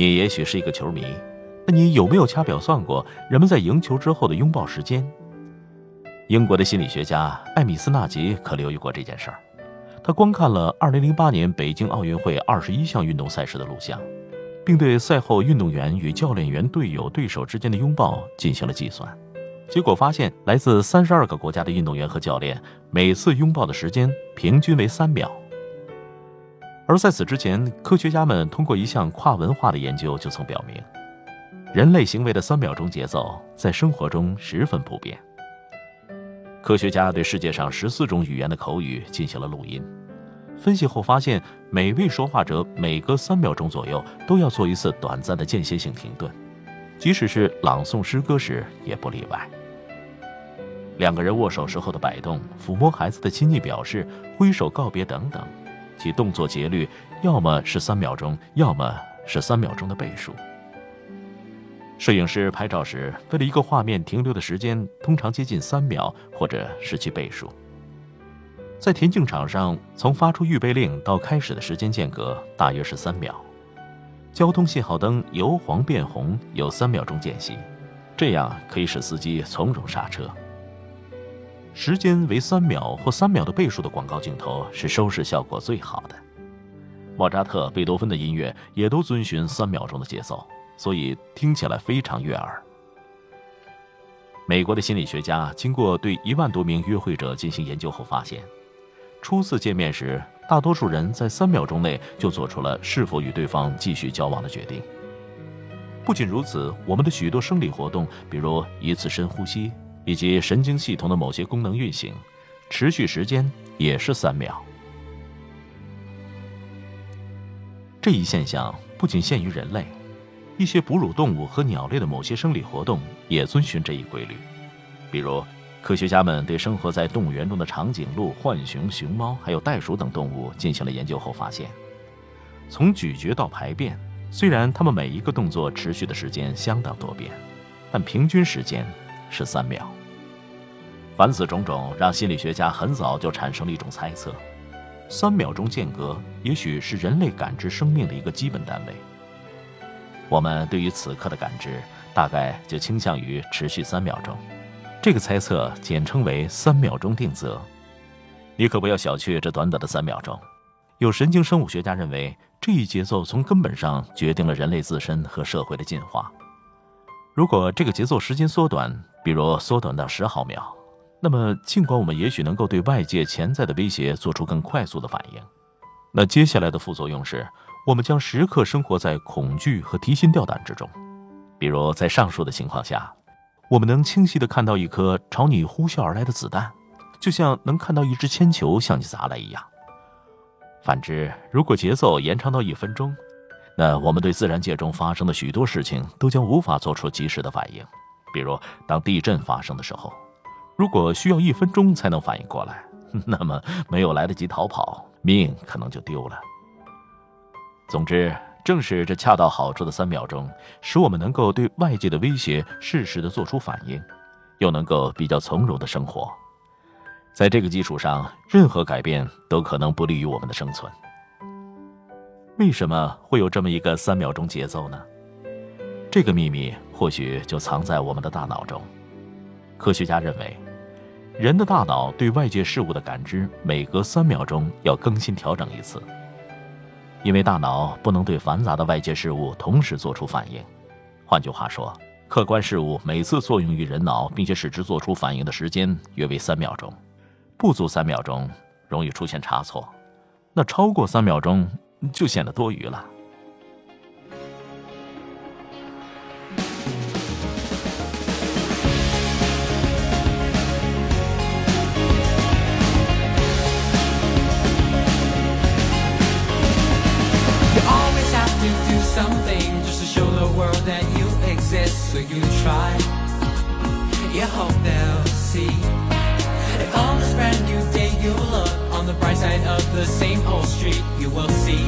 你也许是一个球迷，那你有没有掐表算过人们在赢球之后的拥抱时间？英国的心理学家艾米斯纳吉可留意过这件事儿。他观看了2008年北京奥运会21项运动赛事的录像，并对赛后运动员与教练员、队友、对手之间的拥抱进行了计算。结果发现，来自32个国家的运动员和教练每次拥抱的时间平均为三秒。而在此之前，科学家们通过一项跨文化的研究就曾表明，人类行为的三秒钟节奏在生活中十分普遍。科学家对世界上十四种语言的口语进行了录音，分析后发现，每位说话者每隔三秒钟左右都要做一次短暂的间歇性停顿，即使是朗诵诗歌时也不例外。两个人握手时候的摆动、抚摸孩子的亲昵表示、挥手告别等等。其动作节律要么是三秒钟，要么是三秒钟的倍数。摄影师拍照时，为了一个画面停留的时间通常接近三秒，或者是其倍数。在田径场上，从发出预备令到开始的时间间隔大约是三秒。交通信号灯由黄变红有三秒钟间隙，这样可以使司机从容刹车。时间为三秒或三秒的倍数的广告镜头是收视效果最好的。莫扎特、贝多芬的音乐也都遵循三秒钟的节奏，所以听起来非常悦耳。美国的心理学家经过对一万多名约会者进行研究后发现，初次见面时，大多数人在三秒钟内就做出了是否与对方继续交往的决定。不仅如此，我们的许多生理活动，比如一次深呼吸。以及神经系统的某些功能运行，持续时间也是三秒。这一现象不仅限于人类，一些哺乳动物和鸟类的某些生理活动也遵循这一规律。比如，科学家们对生活在动物园中的长颈鹿、浣熊、熊猫还有袋鼠等动物进行了研究后发现，从咀嚼到排便，虽然它们每一个动作持续的时间相当多变，但平均时间。是三秒。凡此种种，让心理学家很早就产生了一种猜测：三秒钟间隔也许是人类感知生命的一个基本单位。我们对于此刻的感知，大概就倾向于持续三秒钟。这个猜测简称为“三秒钟定则”。你可不要小觑这短短的三秒钟。有神经生物学家认为，这一节奏从根本上决定了人类自身和社会的进化。如果这个节奏时间缩短，比如缩短到十毫秒，那么尽管我们也许能够对外界潜在的威胁做出更快速的反应，那接下来的副作用是，我们将时刻生活在恐惧和提心吊胆之中。比如在上述的情况下，我们能清晰地看到一颗朝你呼啸而来的子弹，就像能看到一只铅球向你砸来一样。反之，如果节奏延长到一分钟，那我们对自然界中发生的许多事情都将无法做出及时的反应，比如当地震发生的时候，如果需要一分钟才能反应过来，那么没有来得及逃跑，命可能就丢了。总之，正是这恰到好处的三秒钟，使我们能够对外界的威胁适时的做出反应，又能够比较从容的生活。在这个基础上，任何改变都可能不利于我们的生存。为什么会有这么一个三秒钟节奏呢？这个秘密或许就藏在我们的大脑中。科学家认为，人的大脑对外界事物的感知每隔三秒钟要更新调整一次，因为大脑不能对繁杂的外界事物同时做出反应。换句话说，客观事物每次作用于人脑并且使之做出反应的时间约为三秒钟，不足三秒钟容易出现差错，那超过三秒钟。就显得多余了。so you try. You hope they'll see. If on this brand new day you look on the bright side of the same old street, you will see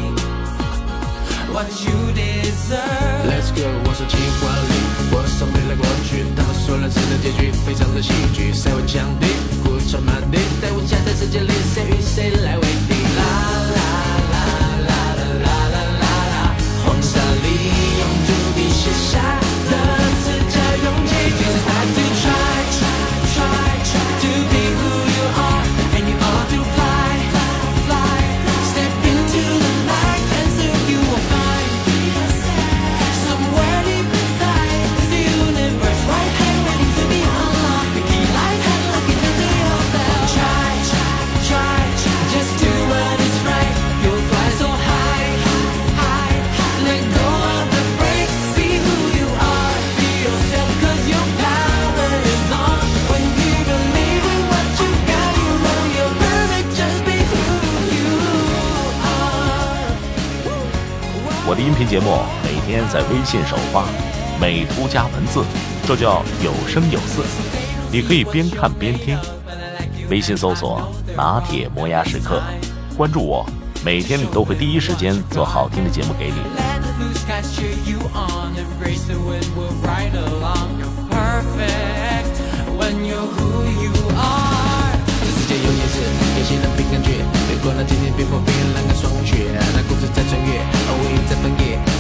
what you deserve. Let's go，我手机华丽，我送你来过去，当我说了真的结局，非常的戏剧，塞我墙壁，鼓掌满地，带我夹在世界里。我的音频节目每天在微信首发，美图加文字，这叫有声有色。你可以边看边听。微信搜索“拿铁磨牙时刻”，关注我，每天都会第一时间做好听的节目给你。过了千天，变换冰冷的霜雪，那故事在穿越，而我已在翻页。